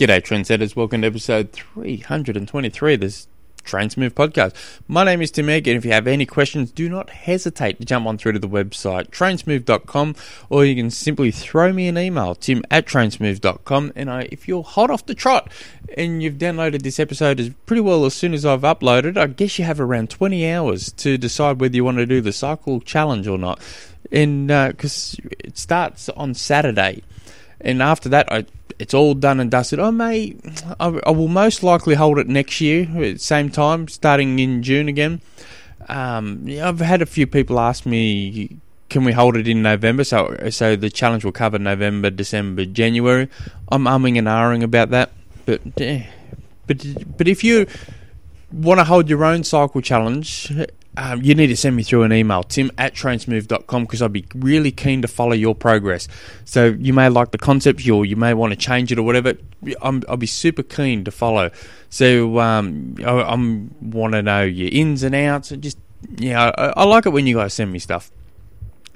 G'day, trendsetters. Welcome to episode 323 of this Train Smooth podcast. My name is Tim Egg, and if you have any questions, do not hesitate to jump on through to the website trainsmooth.com, or you can simply throw me an email, tim at trainsmooth.com. And I, if you're hot off the trot and you've downloaded this episode as pretty well as soon as I've uploaded, I guess you have around 20 hours to decide whether you want to do the cycle challenge or not. And because uh, it starts on Saturday, and after that, I it's all done and dusted. I may, I, I, will most likely hold it next year, at same time, starting in June again. Um, I've had a few people ask me, can we hold it in November? So, so the challenge will cover November, December, January. I'm umming and ahhing about that, but, eh, but, but if you want to hold your own cycle challenge, um, you need to send me through an email, tim at trainsmooth.com, because I'd be really keen to follow your progress. So you may like the concept, or you may want to change it or whatever. i will be super keen to follow. So um, I, I want to know your ins and outs. And just yeah, I, I like it when you guys send me stuff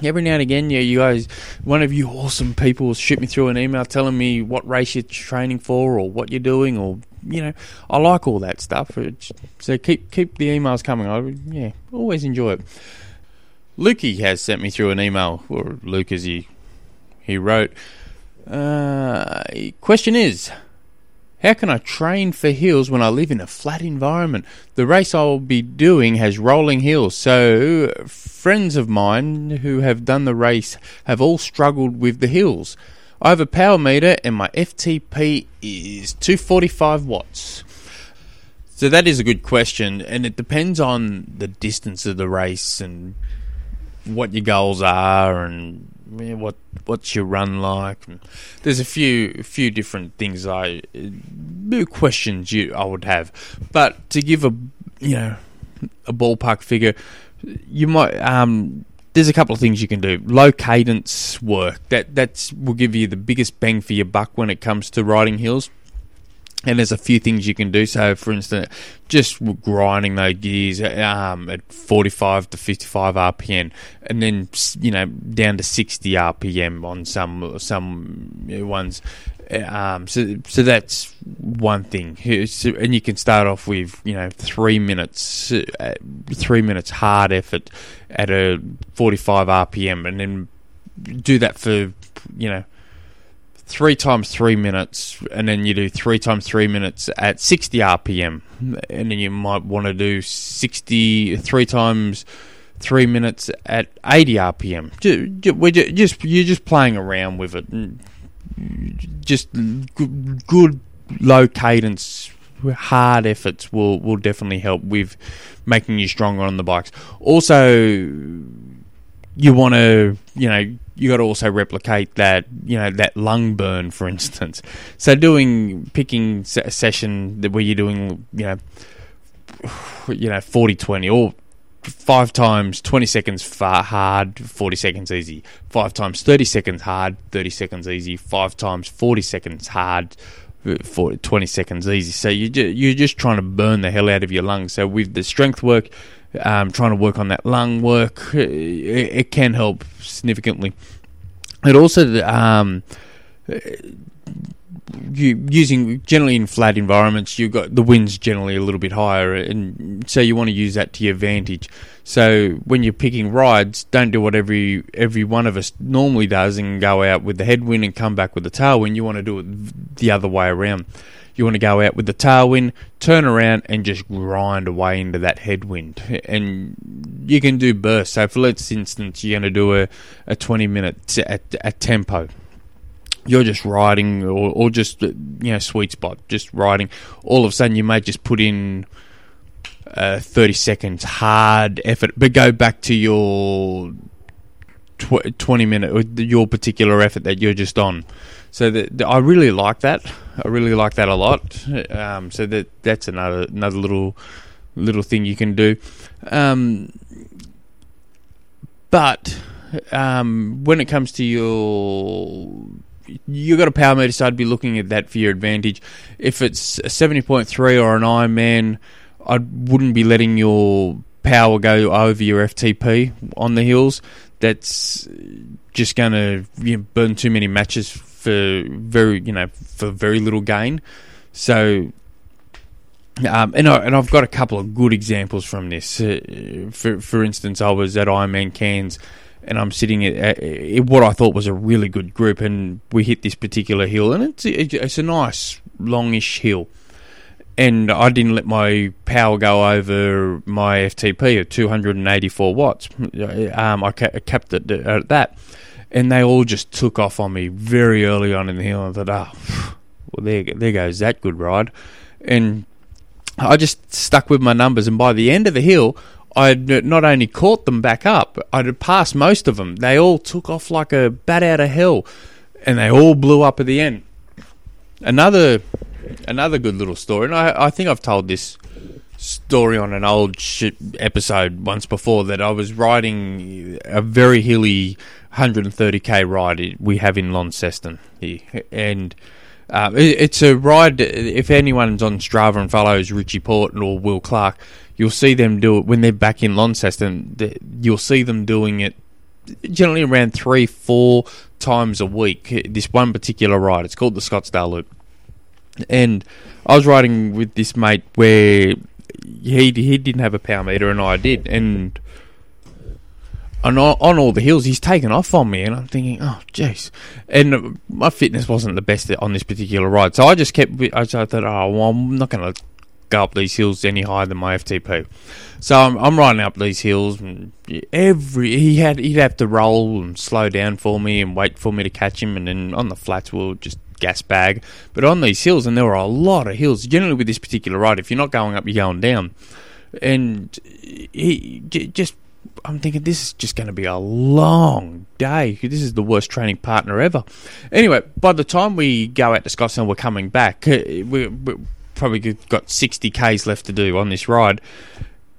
every now and again, yeah, you guys, one of you awesome people shoot me through an email telling me what race you're training for or what you're doing or you know, I like all that stuff. So keep keep the emails coming. I yeah, always enjoy it. Lukey has sent me through an email, or Luke as he he wrote. Uh, question is, how can I train for hills when I live in a flat environment? The race I'll be doing has rolling hills, so friends of mine who have done the race have all struggled with the hills. I have a power meter and my FTP is 245 watts. So that is a good question, and it depends on the distance of the race and what your goals are and what what's your run like. There's a few few different things I uh, questions you I would have, but to give a you know a ballpark figure, you might um there's a couple of things you can do. Low cadence work that that's will give you the biggest bang for your buck when it comes to riding hills. And there's a few things you can do. So, for instance, just grinding those gears um, at 45 to 55 RPM, and then you know down to 60 RPM on some some ones. Um, so, so that's one thing, and you can start off with you know three minutes, uh, three minutes hard effort at a 45 RPM, and then do that for you know three times three minutes, and then you do three times three minutes at 60 RPM, and then you might want to do 60 three times three minutes at 80 RPM. Just you're just playing around with it just good, good low cadence hard efforts will will definitely help with making you stronger on the bikes. Also, you want to you know you got to also replicate that you know that lung burn, for instance. So doing picking a session where you're doing you know you know 40 20 or five times 20 seconds hard 40 seconds easy. Five times 30 seconds hard 30 seconds easy. Five times 40 seconds hard for 20 seconds easy. So you you're just trying to burn the hell out of your lungs. So with the strength work um, trying to work on that lung work it, it can help significantly it also um, you using generally in flat environments, you've got the wind's generally a little bit higher, and so you want to use that to your advantage. So when you're picking rides, don't do what every every one of us normally does and go out with the headwind and come back with the tailwind. You want to do it the other way around. You want to go out with the tailwind, turn around, and just grind away into that headwind. And you can do bursts. So, for let's instance, you're going to do a, a 20 minute at, at tempo you're just riding or, or just you know sweet spot just riding all of a sudden you may just put in uh, 30 seconds hard effort but go back to your tw- 20 minute your particular effort that you're just on so that I really like that I really like that a lot um, so that that's another another little little thing you can do um, but um, when it comes to your you've got a power meter, so I'd be looking at that for your advantage. If it's a seventy point three or an Ironman, I wouldn't be letting your power go over your FTP on the hills. That's just going to you know, burn too many matches for very you know for very little gain. So um, and I, and I've got a couple of good examples from this. Uh, for for instance, I was at Ironman Cairns, and I'm sitting at, at, what I thought was a really good group, and we hit this particular hill, and it's it's a nice longish hill, and I didn't let my power go over my FTP of 284 watts. Um, I kept it at that, and they all just took off on me very early on in the hill. I thought, oh, well there there goes that good ride, and I just stuck with my numbers, and by the end of the hill, I'd not only caught them back up, I'd passed most of them. They all took off like a bat out of hell, and they all blew up at the end. Another, another good little story, and I, I think I've told this story on an old episode once before that I was riding a very hilly 130k ride we have in Launceston here, and uh, it, it's a ride. If anyone's on Strava and follows Richie Porte or Will Clarke, you'll see them do it when they're back in Launceston. You'll see them doing it generally around three, four times a week. This one particular ride, it's called the Scottsdale Loop, and I was riding with this mate where he he didn't have a power meter and I did, and on on all the hills, he's taken off on me, and I'm thinking, oh, jeez. And my fitness wasn't the best on this particular ride, so I just kept. I thought, oh, well, I'm not going to go up these hills any higher than my FTP. So I'm, I'm riding up these hills, and every he had he'd have to roll and slow down for me and wait for me to catch him, and then on the flats we'll just gas bag. But on these hills, and there were a lot of hills. Generally, with this particular ride, if you're not going up, you're going down. And he just I'm thinking this is just going to be a long day. This is the worst training partner ever. Anyway, by the time we go out to Scottsdale, we're coming back. Uh, we, we probably got 60 k's left to do on this ride,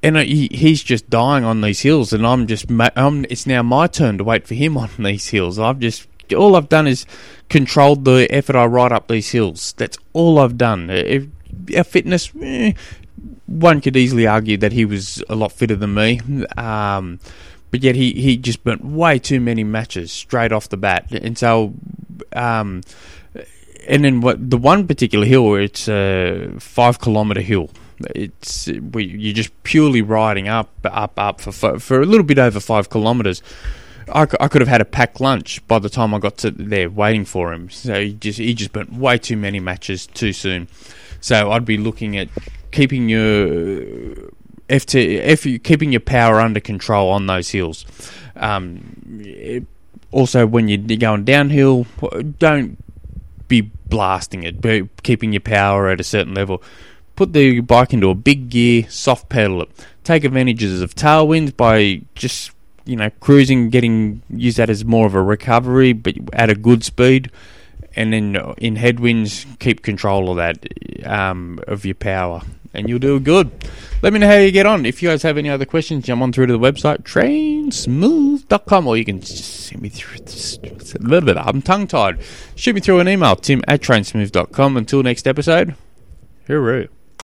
and uh, he's just dying on these hills, and I'm just I'm, it's now my turn to wait for him on these hills. I've just all I've done is controlled the effort I ride up these hills. That's all I've done. If, our fitness, eh, one could easily argue that he was a lot fitter than me. Um, but yet he, he just burnt way too many matches straight off the bat. And so, um, and then what the one particular hill, it's a five kilometer hill. It's you're just purely riding up, up, up for for a little bit over five kilometers. I, I could have had a packed lunch by the time I got to there waiting for him. So he just he just burnt way too many matches too soon. So I'd be looking at keeping your FT, F, keeping your power under control on those hills. Um, it, also, when you're going downhill, don't be blasting it, be keeping your power at a certain level. Put the bike into a big gear, soft pedal it. Take advantages of tailwinds by just you know cruising, getting use that as more of a recovery, but at a good speed and then in headwinds, keep control of that um, of your power, and you'll do good. Let me know how you get on. If you guys have any other questions, jump on through to the website trainsmooth.com, or you can just send me through a little bit. I'm tongue tied. Shoot me through an email, tim at trainsmooth.com. Until next episode, hooroo.